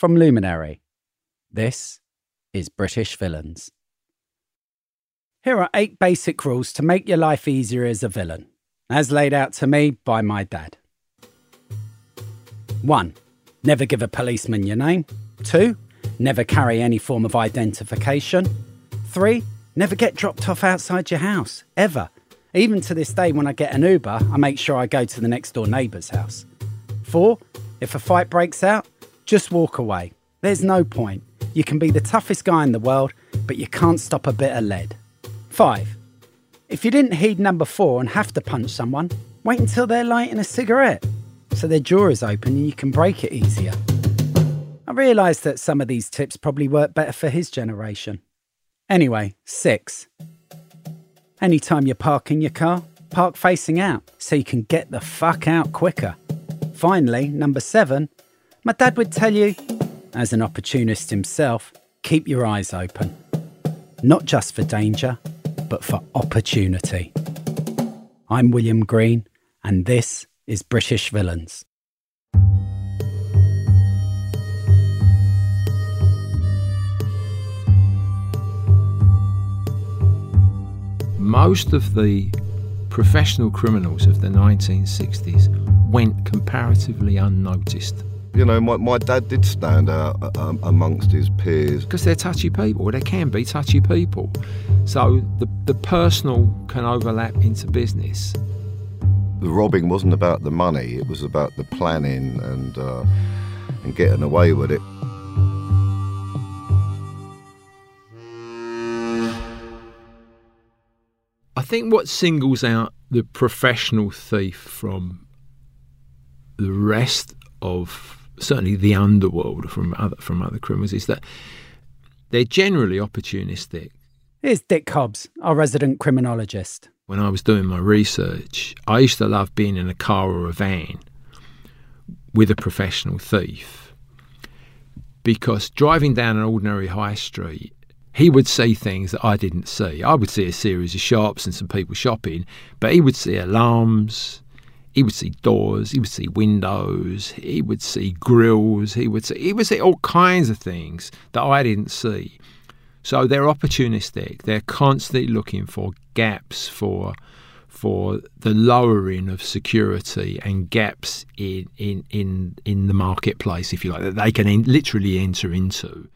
From Luminary, this is British Villains. Here are eight basic rules to make your life easier as a villain, as laid out to me by my dad. 1. Never give a policeman your name. 2. Never carry any form of identification. 3. Never get dropped off outside your house, ever. Even to this day, when I get an Uber, I make sure I go to the next door neighbour's house. 4. If a fight breaks out, just walk away. There's no point. You can be the toughest guy in the world, but you can't stop a bit of lead. 5. If you didn't heed number 4 and have to punch someone, wait until they're lighting a cigarette so their jaw is open and you can break it easier. I realise that some of these tips probably work better for his generation. Anyway, 6. Anytime you're parking your car, park facing out so you can get the fuck out quicker. Finally, number 7. My dad would tell you, as an opportunist himself, keep your eyes open. Not just for danger, but for opportunity. I'm William Green, and this is British Villains. Most of the professional criminals of the 1960s went comparatively unnoticed. You know, my, my dad did stand out uh, amongst his peers. Because they're touchy people, they can be touchy people. So the, the personal can overlap into business. The robbing wasn't about the money, it was about the planning and, uh, and getting away with it. I think what singles out the professional thief from the rest of certainly the underworld from other from other criminals is that they're generally opportunistic. Here's Dick Hobbs, our resident criminologist. When I was doing my research, I used to love being in a car or a van with a professional thief because driving down an ordinary high street, he would see things that I didn't see. I would see a series of shops and some people shopping, but he would see alarms, he would see doors, he would see windows, he would see grills, he would see he would see all kinds of things that I didn't see. So they're opportunistic. They're constantly looking for gaps for for the lowering of security and gaps in in in, in the marketplace, if you like, that they can in, literally enter into.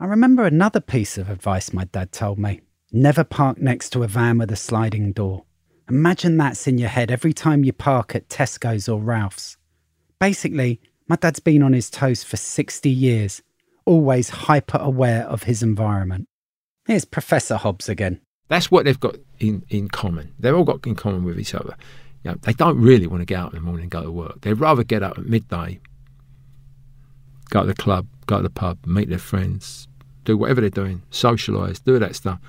I remember another piece of advice my dad told me: never park next to a van with a sliding door. Imagine that's in your head every time you park at Tesco's or Ralph's. Basically, my dad's been on his toes for 60 years, always hyper aware of his environment. Here's Professor Hobbs again. That's what they've got in, in common. They've all got in common with each other. You know, they don't really want to get out in the morning and go to work. They'd rather get up at midday, go to the club, go to the pub, meet their friends, do whatever they're doing, socialise, do that stuff,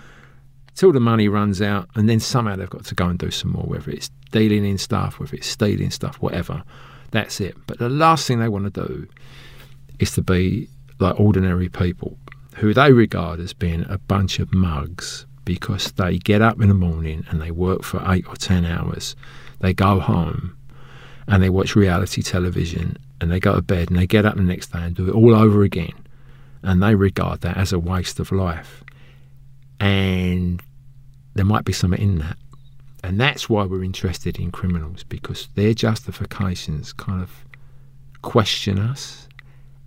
till the money runs out, and then somehow they've got to go and do some more, whether it's dealing in stuff, whether it's stealing stuff, whatever. That's it. But the last thing they want to do is to be like ordinary people who they regard as being a bunch of mugs because they get up in the morning and they work for eight or ten hours. They go home and they watch reality television and they go to bed and they get up the next day and do it all over again. And they regard that as a waste of life. And there might be something in that. And that's why we're interested in criminals because their justifications kind of question us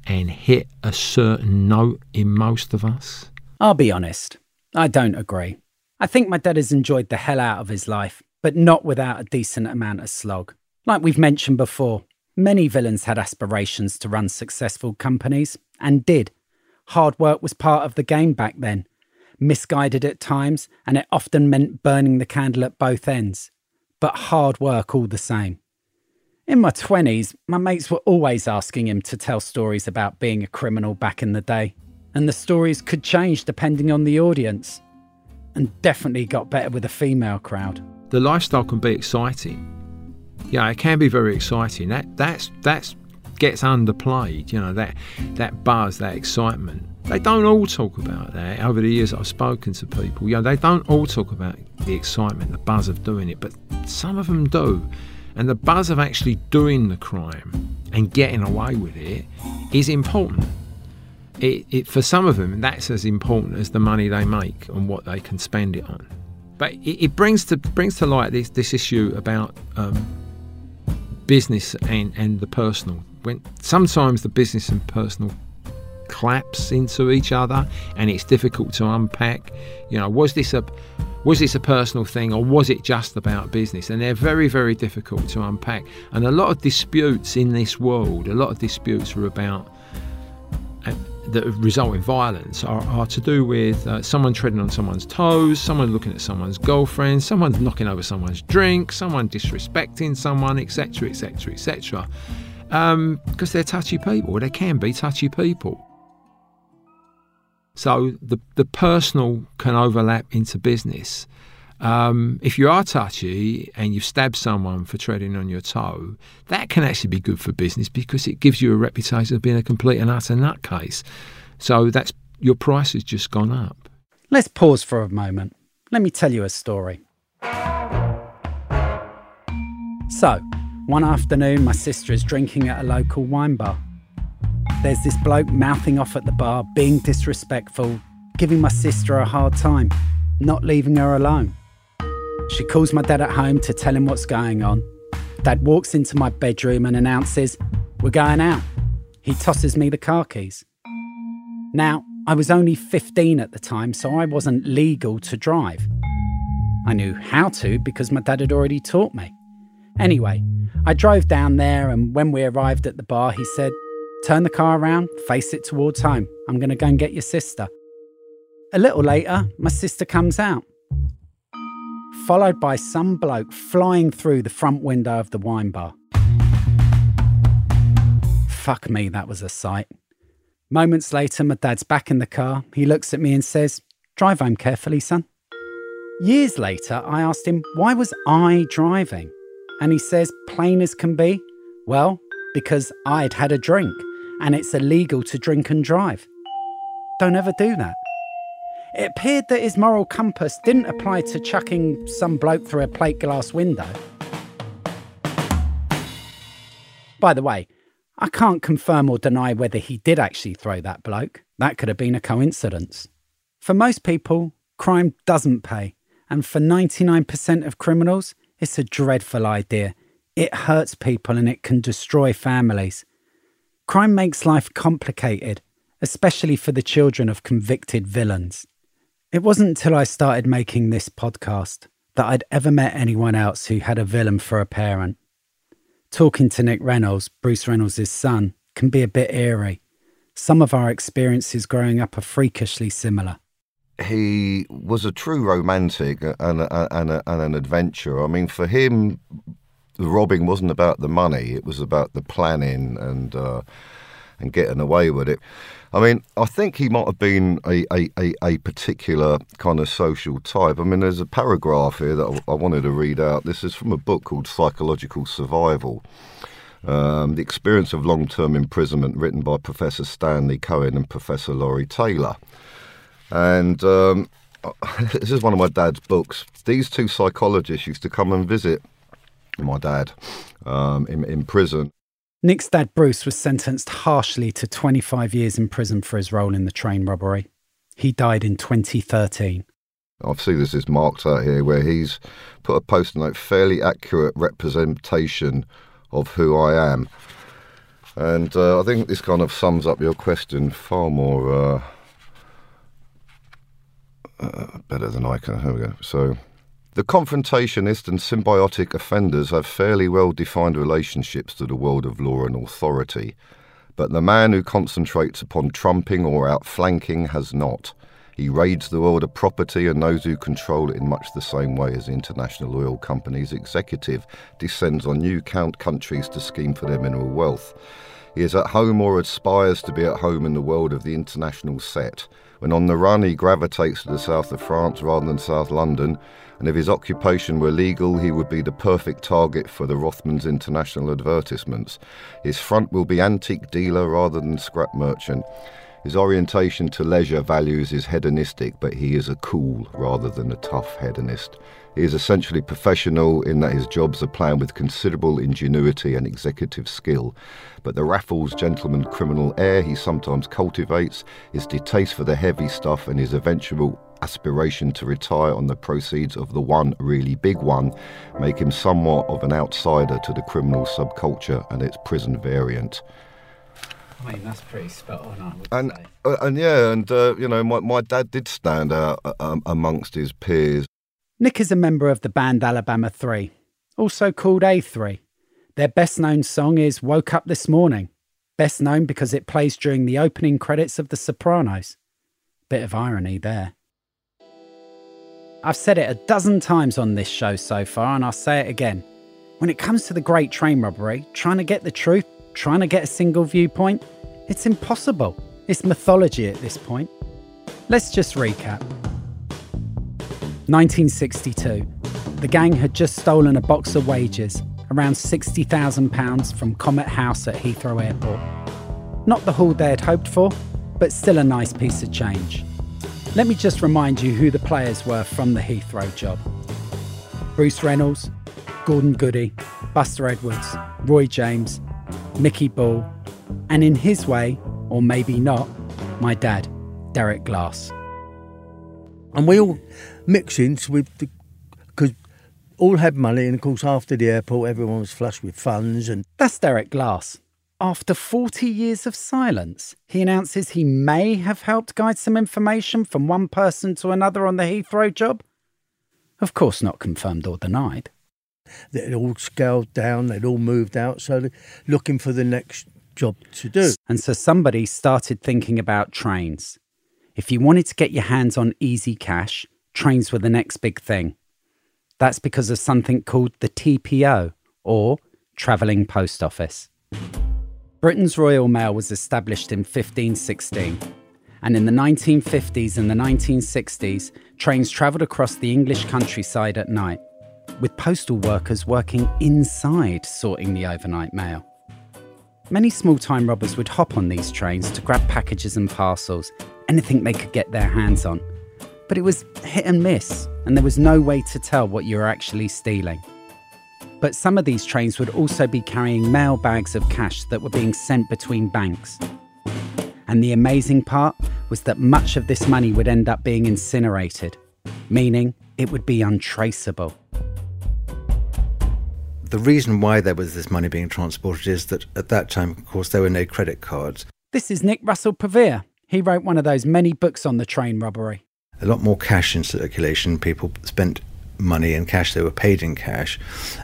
and hit a certain note in most of us. I'll be honest, I don't agree. I think my dad has enjoyed the hell out of his life, but not without a decent amount of slog. Like we've mentioned before, many villains had aspirations to run successful companies and did. Hard work was part of the game back then, misguided at times, and it often meant burning the candle at both ends. But hard work all the same. In my 20s, my mates were always asking him to tell stories about being a criminal back in the day, and the stories could change depending on the audience, and definitely got better with a female crowd. The lifestyle can be exciting. Yeah, it can be very exciting. That that's that's gets underplayed. You know that that buzz, that excitement. They don't all talk about that. Over the years, I've spoken to people. You know, they don't all talk about the excitement, the buzz of doing it, but some of them do. And the buzz of actually doing the crime and getting away with it is important. It, it, for some of them, that's as important as the money they make and what they can spend it on. But it, it brings to brings to light this this issue about um, business and, and the personal. When sometimes the business and personal collapse into each other, and it's difficult to unpack. You know, was this a was this a personal thing or was it just about business? And they're very, very difficult to unpack. And a lot of disputes in this world, a lot of disputes are about uh, that result in violence are, are to do with uh, someone treading on someone's toes, someone looking at someone's girlfriend, someone knocking over someone's drink, someone disrespecting someone, etc., etc., etc. Because they're touchy people, they can be touchy people. So the the personal can overlap into business. Um, if you are touchy and you've stabbed someone for treading on your toe, that can actually be good for business because it gives you a reputation of being a complete and utter nutcase. So that's your price has just gone up. Let's pause for a moment. Let me tell you a story. So, one afternoon, my sister is drinking at a local wine bar. There's this bloke mouthing off at the bar, being disrespectful, giving my sister a hard time, not leaving her alone. She calls my dad at home to tell him what's going on. Dad walks into my bedroom and announces, We're going out. He tosses me the car keys. Now, I was only 15 at the time, so I wasn't legal to drive. I knew how to because my dad had already taught me. Anyway, I drove down there, and when we arrived at the bar, he said, Turn the car around, face it towards home. I'm going to go and get your sister. A little later, my sister comes out, followed by some bloke flying through the front window of the wine bar. Fuck me, that was a sight. Moments later, my dad's back in the car. He looks at me and says, Drive home carefully, son. Years later, I asked him, Why was I driving? And he says, Plain as can be, Well, because I'd had a drink and it's illegal to drink and drive. Don't ever do that. It appeared that his moral compass didn't apply to chucking some bloke through a plate glass window. By the way, I can't confirm or deny whether he did actually throw that bloke. That could have been a coincidence. For most people, crime doesn't pay, and for 99% of criminals, it's a dreadful idea. It hurts people and it can destroy families. Crime makes life complicated, especially for the children of convicted villains. It wasn't until I started making this podcast that I'd ever met anyone else who had a villain for a parent. Talking to Nick Reynolds, Bruce Reynolds' son, can be a bit eerie. Some of our experiences growing up are freakishly similar. He was a true romantic and, and, and an adventurer. I mean, for him, the robbing wasn't about the money; it was about the planning and uh, and getting away with it. I mean, I think he might have been a, a, a, a, particular kind of social type. I mean, there's a paragraph here that I, wanted to read out. This is from a book called Psychological Survival. Um, the experience of long term imprisonment, written by Professor Stanley Cohen and Professor Laurie Taylor. And um, this is one of my dad's books. These two psychologists used to come and visit my dad um, in, in prison. Nick's dad, Bruce, was sentenced harshly to 25 years in prison for his role in the train robbery. He died in 2013. I see this is marked out here where he's put a post note fairly accurate representation of who I am. And uh, I think this kind of sums up your question far more uh, uh, better than I can. Here we go. So. The confrontationist and symbiotic offenders have fairly well defined relationships to the world of law and authority, but the man who concentrates upon trumping or outflanking has not. He raids the world of property and those who control it in much the same way as the international oil company's executive descends on new count countries to scheme for their mineral wealth. He is at home or aspires to be at home in the world of the international set. When on the run, he gravitates to the south of France rather than South London, and if his occupation were legal, he would be the perfect target for the Rothmans international advertisements. His front will be antique dealer rather than scrap merchant. His orientation to leisure values is hedonistic, but he is a cool rather than a tough hedonist. He is essentially professional in that his jobs are planned with considerable ingenuity and executive skill. But the Raffles gentleman criminal air he sometimes cultivates, his distaste for the heavy stuff, and his eventual aspiration to retire on the proceeds of the one really big one make him somewhat of an outsider to the criminal subculture and its prison variant. I mean, that's pretty spot on, I and. Uh, and yeah, and uh, you know, my, my dad did stand out uh, um, amongst his peers. Nick is a member of the band Alabama 3, also called A3. Their best known song is Woke Up This Morning, best known because it plays during the opening credits of The Sopranos. Bit of irony there. I've said it a dozen times on this show so far, and I'll say it again. When it comes to the great train robbery, trying to get the truth, trying to get a single viewpoint, it's impossible. It's mythology at this point. Let's just recap. 1962. The gang had just stolen a box of wages, around £60,000 from Comet House at Heathrow Airport. Not the haul they had hoped for, but still a nice piece of change. Let me just remind you who the players were from the Heathrow job Bruce Reynolds, Gordon Goody, Buster Edwards, Roy James, Mickey Ball, and in his way, or maybe not, my dad, Derek Glass. And we all mix in with the because all had money, and of course, after the airport, everyone was flush with funds. And That's Derek Glass. After 40 years of silence, he announces he may have helped guide some information from one person to another on the Heathrow job. Of course, not confirmed or denied. They'd all scaled down, they'd all moved out, so looking for the next job to do. And so somebody started thinking about trains. If you wanted to get your hands on easy cash, trains were the next big thing. That's because of something called the TPO, or Travelling Post Office. Britain's Royal Mail was established in 1516, and in the 1950s and the 1960s, trains travelled across the English countryside at night, with postal workers working inside sorting the overnight mail. Many small time robbers would hop on these trains to grab packages and parcels, anything they could get their hands on. But it was hit and miss, and there was no way to tell what you were actually stealing. But some of these trains would also be carrying mail bags of cash that were being sent between banks. And the amazing part was that much of this money would end up being incinerated, meaning it would be untraceable. The reason why there was this money being transported is that at that time, of course, there were no credit cards. This is Nick Russell Pavier. He wrote one of those many books on the train robbery. A lot more cash in circulation. People spent money in cash, they were paid in cash.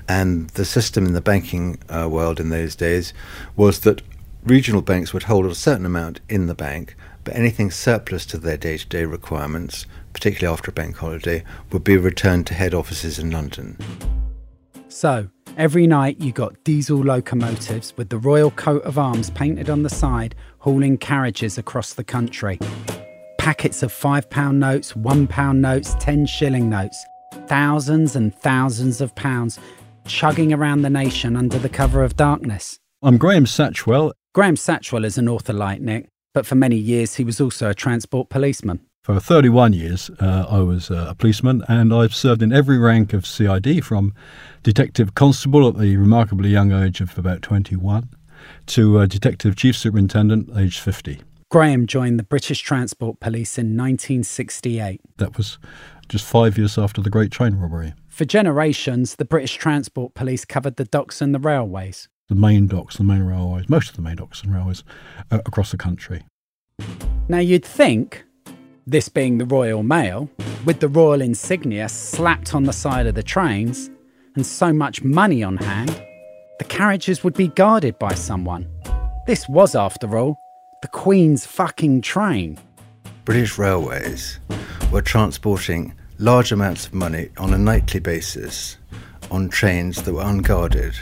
And the system in the banking uh, world in those days was that regional banks would hold a certain amount in the bank, but anything surplus to their day to day requirements, particularly after a bank holiday, would be returned to head offices in London. So, every night you got diesel locomotives with the royal coat of arms painted on the side, hauling carriages across the country. Packets of £5 notes, £1 notes, 10 shilling notes, thousands and thousands of pounds chugging around the nation under the cover of darkness. I'm Graham Satchwell. Graham Satchwell is an author like Nick, but for many years he was also a transport policeman. For 31 years, uh, I was uh, a policeman, and I've served in every rank of CID from detective constable at the remarkably young age of about 21 to uh, detective chief superintendent aged 50. Graham joined the British Transport Police in 1968. That was just five years after the Great Train Robbery. For generations, the British Transport Police covered the docks and the railways. The main docks, the main railways, most of the main docks and railways uh, across the country. Now, you'd think this being the Royal Mail, with the royal insignia slapped on the side of the trains and so much money on hand, the carriages would be guarded by someone. This was, after all, the Queen's fucking train. British Railways were transporting large amounts of money on a nightly basis on trains that were unguarded,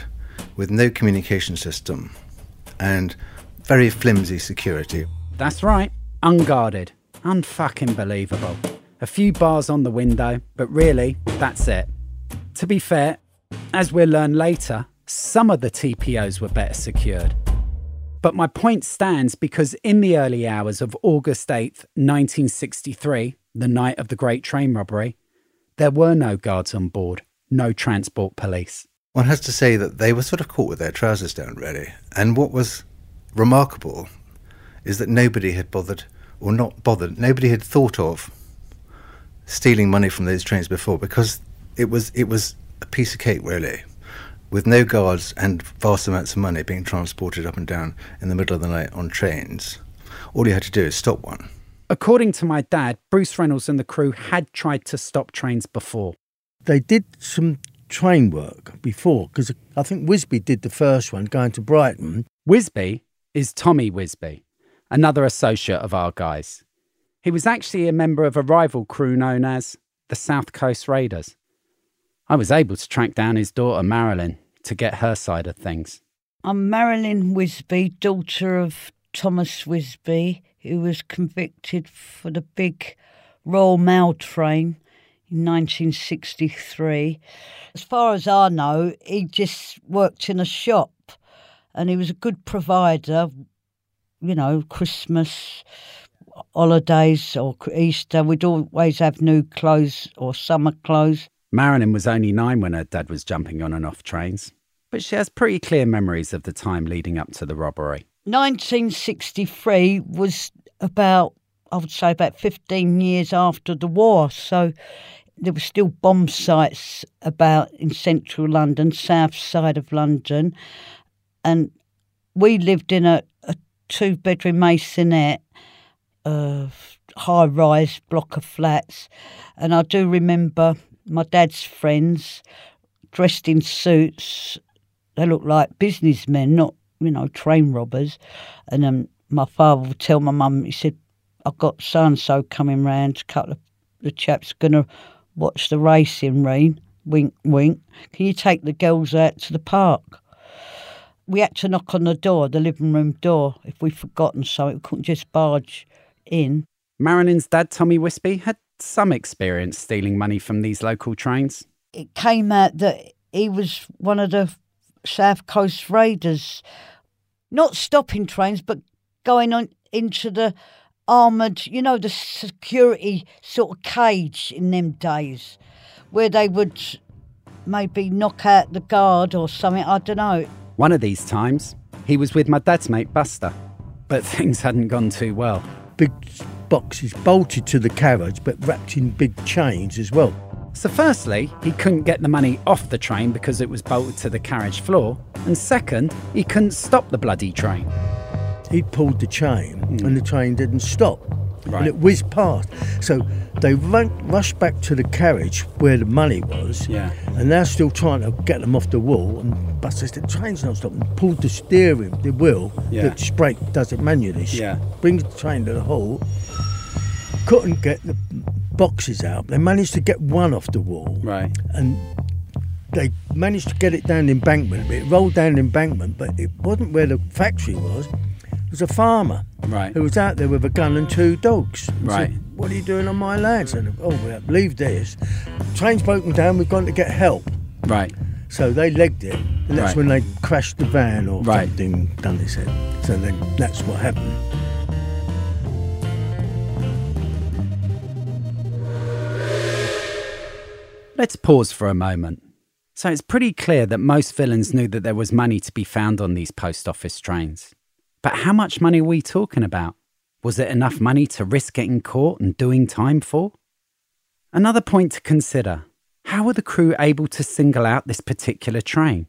with no communication system and very flimsy security. That's right, unguarded. Unfucking believable. A few bars on the window, but really, that's it. To be fair, as we'll learn later, some of the TPOs were better secured. But my point stands because in the early hours of August 8th, 1963, the night of the Great Train Robbery, there were no guards on board, no transport police. One has to say that they were sort of caught with their trousers down, really. And what was remarkable is that nobody had bothered or not bothered. Nobody had thought of stealing money from those trains before because it was it was a piece of cake really, with no guards and vast amounts of money being transported up and down in the middle of the night on trains. All you had to do is stop one. According to my dad, Bruce Reynolds and the crew had tried to stop trains before. They did some train work before because I think Wisbey did the first one going to Brighton. Wisbey is Tommy Wisbey another associate of our guys. He was actually a member of a rival crew known as the South Coast Raiders. I was able to track down his daughter Marilyn to get her side of things. I'm Marilyn Wisbey, daughter of Thomas Wisbey, who was convicted for the big Royal Mail train in 1963. As far as I know, he just worked in a shop and he was a good provider you know, Christmas, holidays, or Easter, we'd always have new clothes or summer clothes. Marilyn was only nine when her dad was jumping on and off trains, but she has pretty clear memories of the time leading up to the robbery. 1963 was about, I would say, about 15 years after the war, so there were still bomb sites about in central London, south side of London, and we lived in a, a two bedroom masonette, uh, high rise block of flats. And I do remember my dad's friends dressed in suits. They looked like businessmen, not, you know, train robbers. And then my father would tell my mum, he said, I've got so and so coming round, a couple of the chaps going to watch the racing rain. Wink, wink. Can you take the girls out to the park? We had to knock on the door, the living room door, if we'd forgotten so we couldn't just barge in. Marilyn's dad, Tommy Wisbey, had some experience stealing money from these local trains. It came out that he was one of the South Coast Raiders, not stopping trains, but going on into the armoured, you know, the security sort of cage in them days, where they would maybe knock out the guard or something, I don't know. One of these times, he was with my dad's mate Buster, but things hadn't gone too well. Big boxes bolted to the carriage, but wrapped in big chains as well. So, firstly, he couldn't get the money off the train because it was bolted to the carriage floor, and second, he couldn't stop the bloody train. He pulled the chain, mm. and the train didn't stop. Right. and it whizzed past. So they run, rushed back to the carriage where the money was, Yeah. and they're still trying to get them off the wall. And but says the train's not stopping. Pulled the steering, the wheel, Yeah. the brake does it manually. Yeah. Brings the train to the halt. Couldn't get the boxes out. They managed to get one off the wall Right. and they managed to get it down the embankment. It rolled down the embankment, but it wasn't where the factory was. Was a farmer Right. who was out there with a gun and two dogs. And Right. Said, what are you doing on my land? Said, oh, well, leave this. Train's broken down. We've gone to get help. Right. So they legged it, and that's Right. when they crashed the van or Right. something. Done this head. So then that's what happened. Let's pause for a moment. So it's pretty clear that most villains knew that there was money to be found on these post office trains. But how much money are we talking about? Was it enough money to risk getting caught and doing time for? Another point to consider how were the crew able to single out this particular train?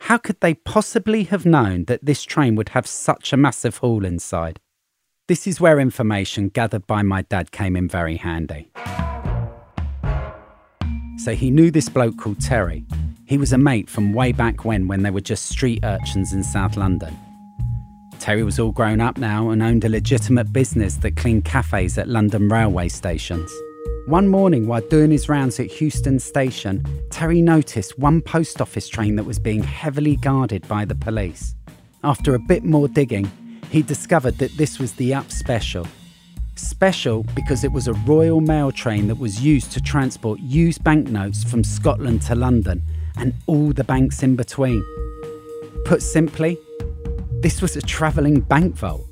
How could they possibly have known that this train would have such a massive haul inside? This is where information gathered by my dad came in very handy. So he knew this bloke called Terry. He was a mate from way back when, when they were just street urchins in South London. Terry was all grown up now and owned a legitimate business that cleaned cafes at London railway stations. One morning, while doing his rounds at Euston Station, Terry noticed one post office train that was being heavily guarded by the police. After a bit more digging, he discovered that this was the Up Special. Special because it was a Royal Mail train that was used to transport used banknotes from Scotland to London and all the banks in between. Put simply, this was a travelling bank vault.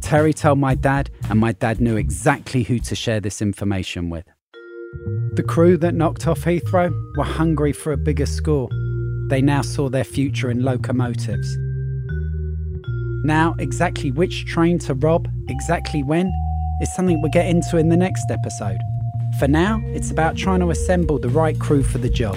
Terry told my dad, and my dad knew exactly who to share this information with. The crew that knocked off Heathrow were hungry for a bigger score. They now saw their future in locomotives. Now, exactly which train to rob, exactly when, is something we'll get into in the next episode. For now, it's about trying to assemble the right crew for the job.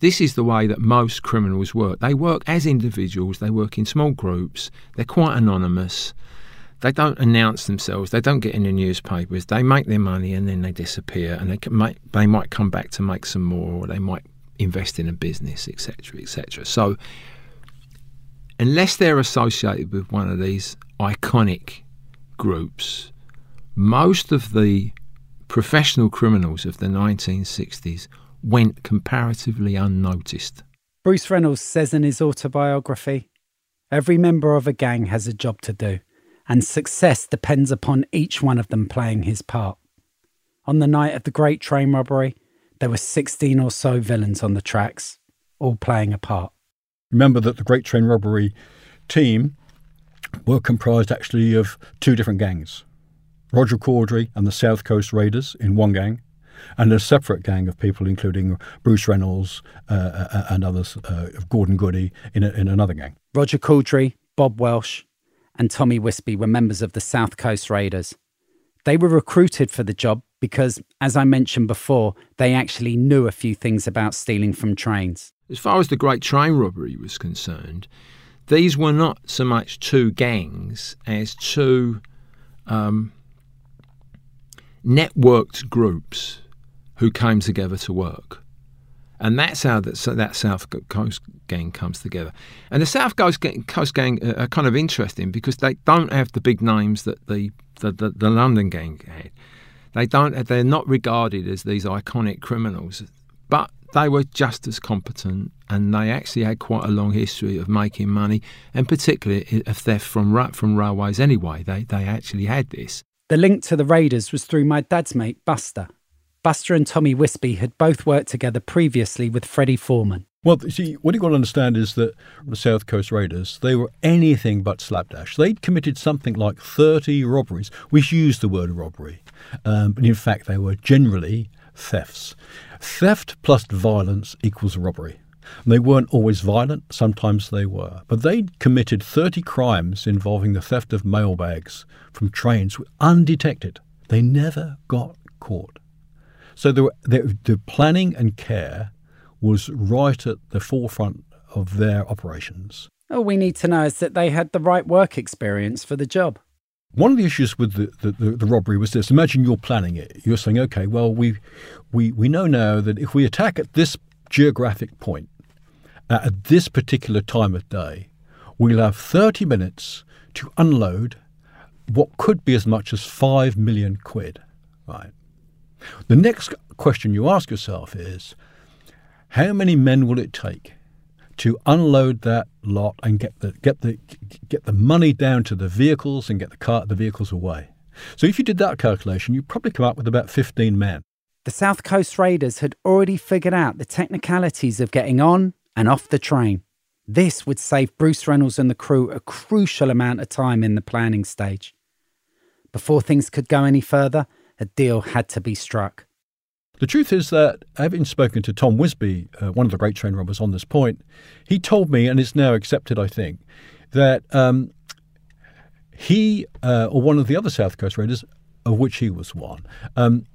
This is the way that most criminals work. They work as individuals, they work in small groups, they're quite anonymous. They don't announce themselves, they don't get in the newspapers, they make their money and then they disappear and they, can make, they might come back to make some more or they might invest in a business, etc., etc. So, unless they're associated with one of these iconic groups, most of the professional criminals of the 1960s went comparatively unnoticed. Bruce Reynolds says in his autobiography Every member of a gang has a job to do, and success depends upon each one of them playing his part. On the night of the Great Train Robbery, there were 16 or so villains on the tracks, all playing a part. Remember that the Great Train Robbery team were comprised actually of two different gangs Roger Cordrey and the South Coast Raiders in one gang, and a separate gang of people, including Bruce Reynolds uh, uh and others, uh, Gordon Goody, in, a, in another gang. Roger Cordrey, Bob Welch, and Tommy Wisbey were members of the South Coast Raiders. They were recruited for the job because, as I mentioned before, they actually knew a few things about stealing from trains. As far as the Great Train Robbery was concerned, these were not so much two gangs as two um, networked groups who came together to work. And that's how that, that South Coast gang comes together. And the South Coast gang, Coast gang uh, are kind of interesting because they don't have the big names that the, the, the, the London gang had. They don't. They're not regarded as these iconic criminals, but they were just as competent, and they actually had quite a long history of making money, and particularly a theft from from railways. Anyway, they they actually had this. The link to the raiders was through my dad's mate Buster. Buster and Tommy Wisbey had both worked together previously with Freddie Foreman. Well, see, what you've got to understand is that the South Coast Raiders, they were anything but slapdash. They'd committed something like 30 robberies, which used the word robbery. Um, but in fact, they were generally thefts. Theft plus violence equals robbery. They weren't always violent, sometimes they were. But they'd committed 30 crimes involving the theft of mailbags from trains undetected. They never got caught. So the, the, the planning and care was right at the forefront of their operations. All we need to know is that they had the right work experience for the job. One of the issues with the, the, the, the, robbery was this. Imagine you're planning it. You're saying, okay, well, we, we, we know now that if we attack at this geographic point, uh, at this particular time of day, we'll have 30 minutes to unload what could be as much as 5 million quid. Right. The next question you ask yourself is how many men will it take to unload that lot and get the get the get the money down to the vehicles and get the car the vehicles away? So if you did that calculation, you'd probably come up with about 15 men. The South Coast Raiders had already figured out the technicalities of getting on and off the train. This would save Bruce Reynolds and the crew a crucial amount of time in the planning stage. Before things could go any further, a deal had to be struck. The truth is that, having spoken to Tom Wisbey, uh, one of the great train robbers on this point, he told me, and it's now accepted, I think, that um, he uh, or one of the other South Coast Raiders, of which he was one, um,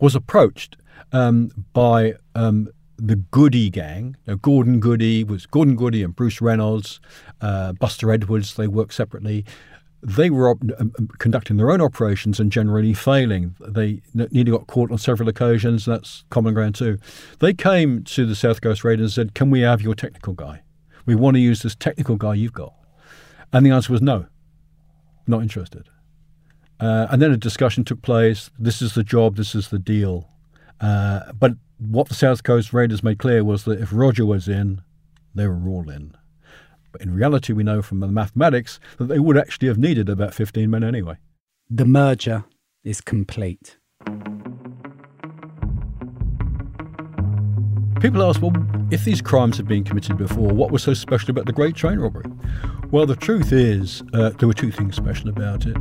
was approached um, by um, the Goody gang. Now, Gordon Goody was Gordon Goody and Bruce Reynolds, uh, Buster Edwards. They worked separately they were um, um, conducting their own operations and generally failing. They nearly got caught on several occasions. That's common ground too. They came to the South Coast Raiders and said, "Can we have your technical guy? We want to use this technical guy you've got." And the answer was no, not interested. Uh, and then a discussion took place. This is the job. This is the deal. Uh, but what the South Coast Raiders made clear was that if Roger was in, they were all in. But in reality, we know from the mathematics that they would actually have needed about 15 men anyway. The merger is complete. People ask, well, if these crimes had been committed before, what was so special about the Great Train Robbery? Well, the truth is, uh, there were two things special about it.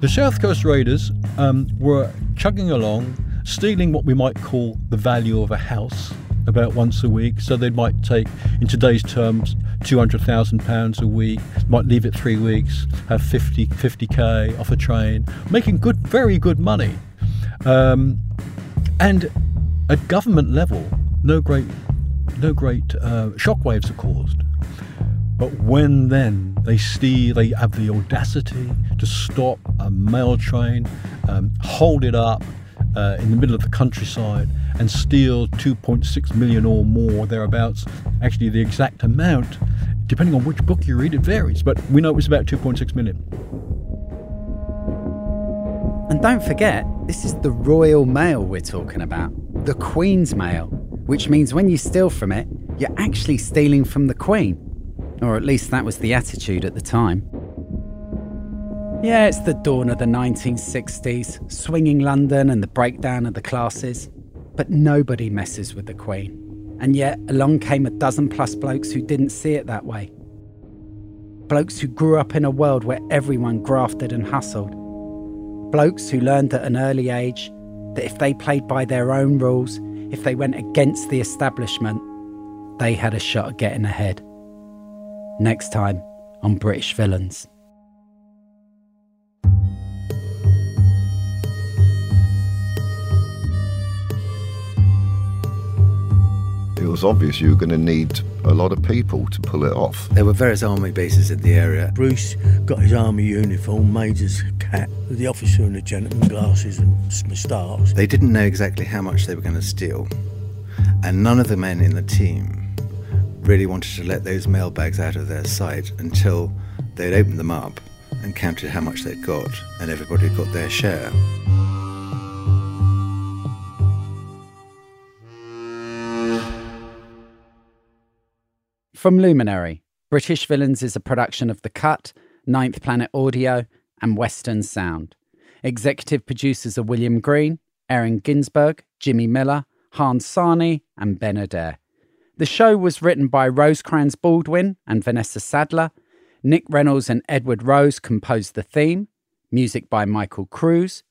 The South Coast Raiders um, were chugging along, stealing what we might call the value of a house about once a week. So they might take, in today's terms, £200,000 a week, might leave it three weeks, have 50, 50k off a train, making good, very good money. Um, and at government level, no great, no great uh, shockwaves are caused. But when then they see they have the audacity to stop a mail train, um, hold it up uh, in the middle of the countryside, and steal 2.6 million or more thereabouts. Actually, the exact amount, depending on which book you read, it varies, but we know it was about 2.6 million. And don't forget, this is the Royal Mail we're talking about, the Queen's Mail, which means when you steal from it, you're actually stealing from the Queen. Or at least that was the attitude at the time. Yeah, it's the dawn of the 1960s, swinging London and the breakdown of the classes. But nobody messes with the Queen. And yet, along came a dozen plus blokes who didn't see it that way. Blokes who grew up in a world where everyone grafted and hustled. Blokes who learned at an early age that if they played by their own rules, if they went against the establishment, they had a shot at getting ahead. Next time on British Villains. Was obvious you were going to need a lot of people to pull it off. There were various army bases in the area. Bruce got his army uniform, Major's cap, the officer and the gentleman glasses and moustache. They didn't know exactly how much they were going to steal, and none of the men in the team really wanted to let those mailbags out of their sight until they'd opened them up and counted how much they'd got, and everybody got their share. From Luminary, British Villains is a production of The Cut, Ninth Planet Audio, and Western Sound. Executive producers are William Green, Erin Ginsberg, Jimmy Miller, Hans Sarni, and Ben Adair. The show was written by Rosecrans Baldwin and Vanessa Sadler. Nick Reynolds and Edward Rose composed the theme. Music by Michael Cruz.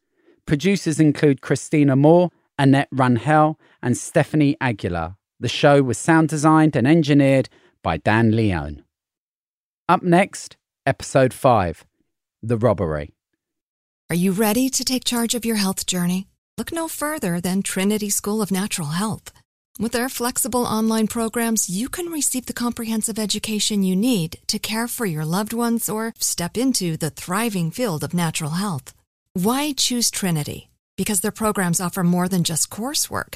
Producers include Christina Moore, Annette Runhell, and Stephanie Aguilar. The show was sound designed and engineered by Dan Leone. Up next, episode 5 The Robbery. Are you ready to take charge of your health journey? Look no further than Trinity School of Natural Health. With their flexible online programs, you can receive the comprehensive education you need to care for your loved ones or step into the thriving field of natural health. Why choose Trinity? Because their programs offer more than just coursework.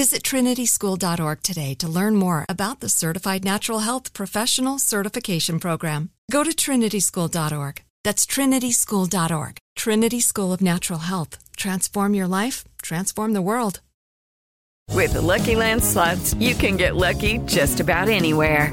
Visit trinityschool.org today to learn more about the Certified Natural Health Professional Certification Program. Go to trinityschool.org. That's trinityschool.org. Trinity School of Natural Health. Transform your life, transform the world. With the Lucky Land slots, you can get lucky just about anywhere.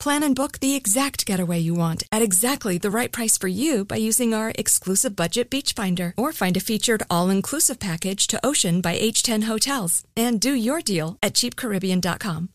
Plan and book the exact getaway you want at exactly the right price for you by using our exclusive budget beach finder or find a featured all-inclusive package to Ocean by H10 Hotels and do your deal at cheapcaribbean.com.